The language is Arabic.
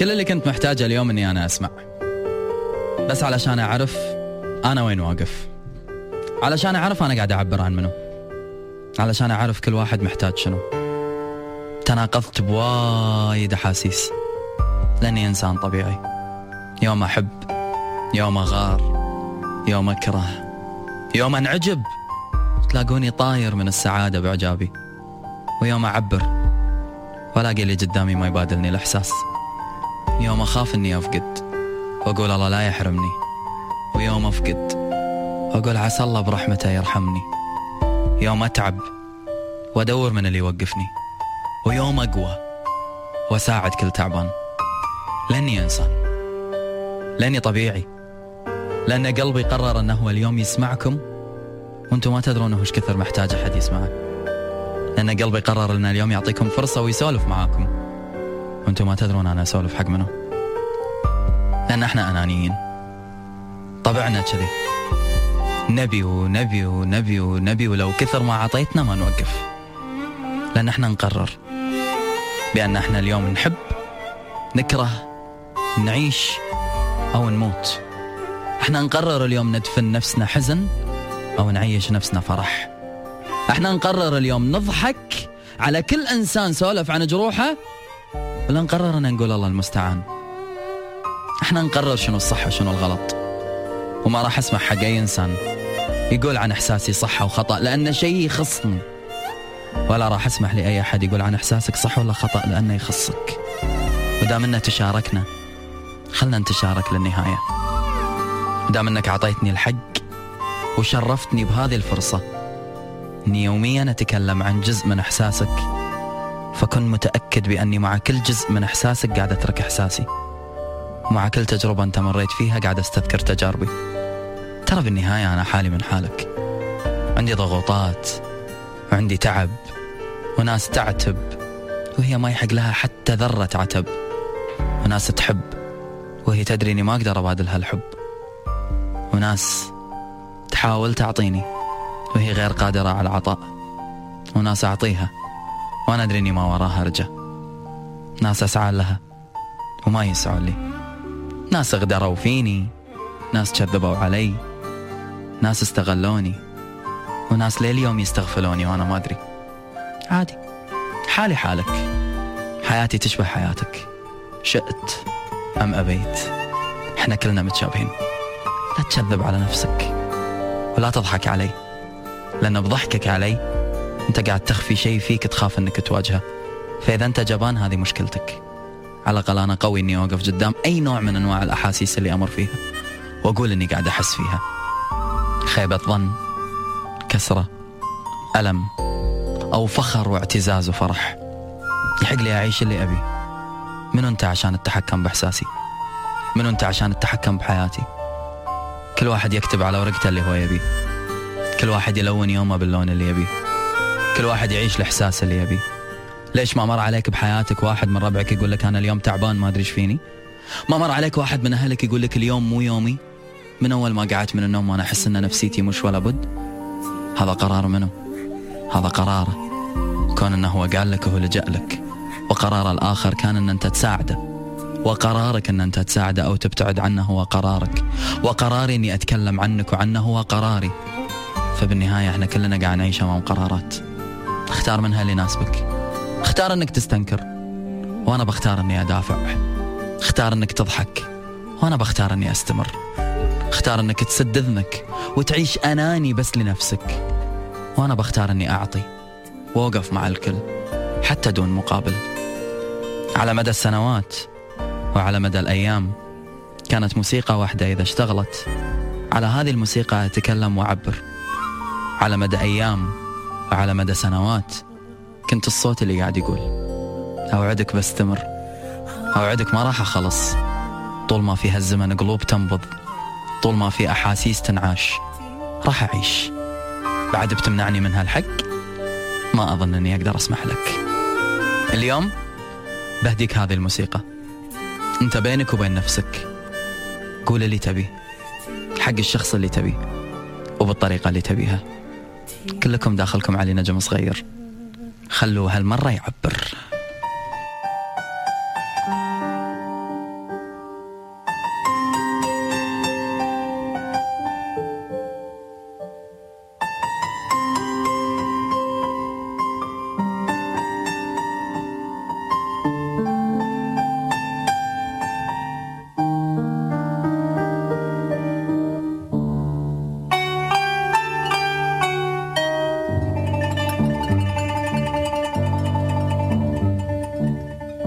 كل اللي كنت محتاجه اليوم إني أنا أسمع. بس علشان أعرف أنا وين واقف. علشان أعرف أنا قاعد أعبر عن منو. علشان أعرف كل واحد محتاج شنو. تناقضت بوايد أحاسيس. لأني إنسان طبيعي. يوم أحب يوم أغار يوم أكره يوم أنعجب تلاقوني طاير من السعادة بإعجابي. ويوم أعبر وألاقي اللي قدامي ما يبادلني الإحساس. يوم أخاف إني أفقد وأقول الله لا يحرمني. ويوم أفقد وأقول عسى الله برحمته يرحمني. يوم أتعب وأدور من اللي يوقفني. ويوم أقوى وأساعد كل تعبان. لاني انسان لاني طبيعي. لأن قلبي قرر انه هو اليوم يسمعكم. وأنتم ما تدرون وش كثر محتاج أحد يسمعه. لأن قلبي قرر أن اليوم يعطيكم فرصة ويسولف معاكم. وأنتم ما تدرون أنا أسولف حق منو. لأن إحنا أنانيين. طبعنا كذي. نبي ونبي ونبي ونبي ولو كثر ما عطيتنا ما نوقف. لأن إحنا نقرر بأن إحنا اليوم نحب نكره نعيش أو نموت. إحنا نقرر اليوم ندفن نفسنا حزن أو نعيش نفسنا فرح. إحنا نقرر اليوم نضحك على كل إنسان سولف عن جروحه ولا نقرر أن نقول الله المستعان. إحنا نقرر شنو الصح وشنو الغلط. وما راح اسمح حق أي إنسان يقول عن إحساسي صح أو خطأ لأنه شيء يخصني. ولا راح أسمح لأي أحد يقول عن إحساسك صح ولا خطأ لأنه يخصك. ودام انه تشاركنا خلنا نتشارك للنهاية. ودام إنك أعطيتني الحق وشرفتني بهذه الفرصة إني يوميا أتكلم عن جزء من إحساسك. فكن متأكد بأني مع كل جزء من إحساسك قاعد أترك إحساسي. ومع كل تجربة أنت مريت فيها قاعد أستذكر تجاربي. ترى بالنهاية أنا حالي من حالك. عندي ضغوطات وعندي تعب وناس تعتب وهي ما يحق لها حتى ذرة عتب. وناس تحب وهي تدري إني ما أقدر أبادل هالحب. وناس تحاول تعطيني وهي غير قادرة على العطاء. وناس أعطيها. وأنا أدري إني ما وراها رجع ناس أسعى لها وما يسعوا لي. ناس اغدروا فيني ناس كذبوا علي ناس استغلوني وناس لليوم يستغفلوني وأنا ما أدري. عادي. حالي حالك. حياتي تشبه حياتك. شئت أم أبيت. إحنا كلنا متشابهين. لا تكذب على نفسك. ولا تضحك علي. لأن بضحكك علي أنت قاعد تخفي شيء فيك تخاف أنك تواجهه. فإذا أنت جبان هذه مشكلتك. على الأقل أنا قوي أني أوقف قدام أي نوع من أنواع الأحاسيس اللي أمر فيها. وأقول أني قاعد أحس فيها. خيبة ظن كسرة ألم أو فخر واعتزاز وفرح. يحق لي أعيش اللي أبي. من أنت عشان التحكم بإحساسي؟ من أنت عشان التحكم بحياتي؟ كل واحد يكتب على ورقته اللي هو يبيه كل واحد يلون يومه باللون اللي يبيه كل واحد يعيش الإحساس اللي يبيه. ليش ما مر عليك بحياتك واحد من ربعك يقول لك أنا اليوم تعبان ما أدري إيش فيني؟ ما مر عليك واحد من أهلك يقول لك اليوم مو يومي؟ من أول ما قعدت من النوم وأنا أحس أن نفسيتي مش ولا بد؟ هذا قرار منه هذا قراره كون أنه هو قال لك وهو لجأ لك. وقرار الآخر كان أن أنت تساعده. وقرارك أن أنت تساعده أو تبتعد عنه هو قرارك. وقراري أني أتكلم عنك وعنه هو قراري. فبالنهاية إحنا كلنا قاعد نعيش أمام قرارات. اختار منها اللي يناسبك. اختار أنك تستنكر وأنا بختار أني أدافع. اختار أنك تضحك وأنا بختار أني أستمر. اختار أنك تسد أذنك وتعيش أناني بس لنفسك. وأنا بختار أني أعطي وأوقف مع الكل حتى دون مقابل. على مدى السنوات وعلى مدى الأيام كانت موسيقى واحدة إذا اشتغلت. على هذه الموسيقى أتكلم وأعبر. على مدى أيام وعلى مدى سنوات كنت الصوت اللي قاعد يقول أوعدك بستمر أوعدك ما راح أخلص. طول ما في هالزمن قلوب تنبض طول ما في أحاسيس تنعاش راح أعيش. بعد بتمنعني من هالحق ما أظن أني أقدر أسمح لك. اليوم بهديك هذه الموسيقى. أنت بينك وبين نفسك قول اللي تبيه حق الشخص اللي تبيه وبالطريقة اللي تبيها. كلكم داخلكم علي نجم صغير. خلوه هالمرة يعبر.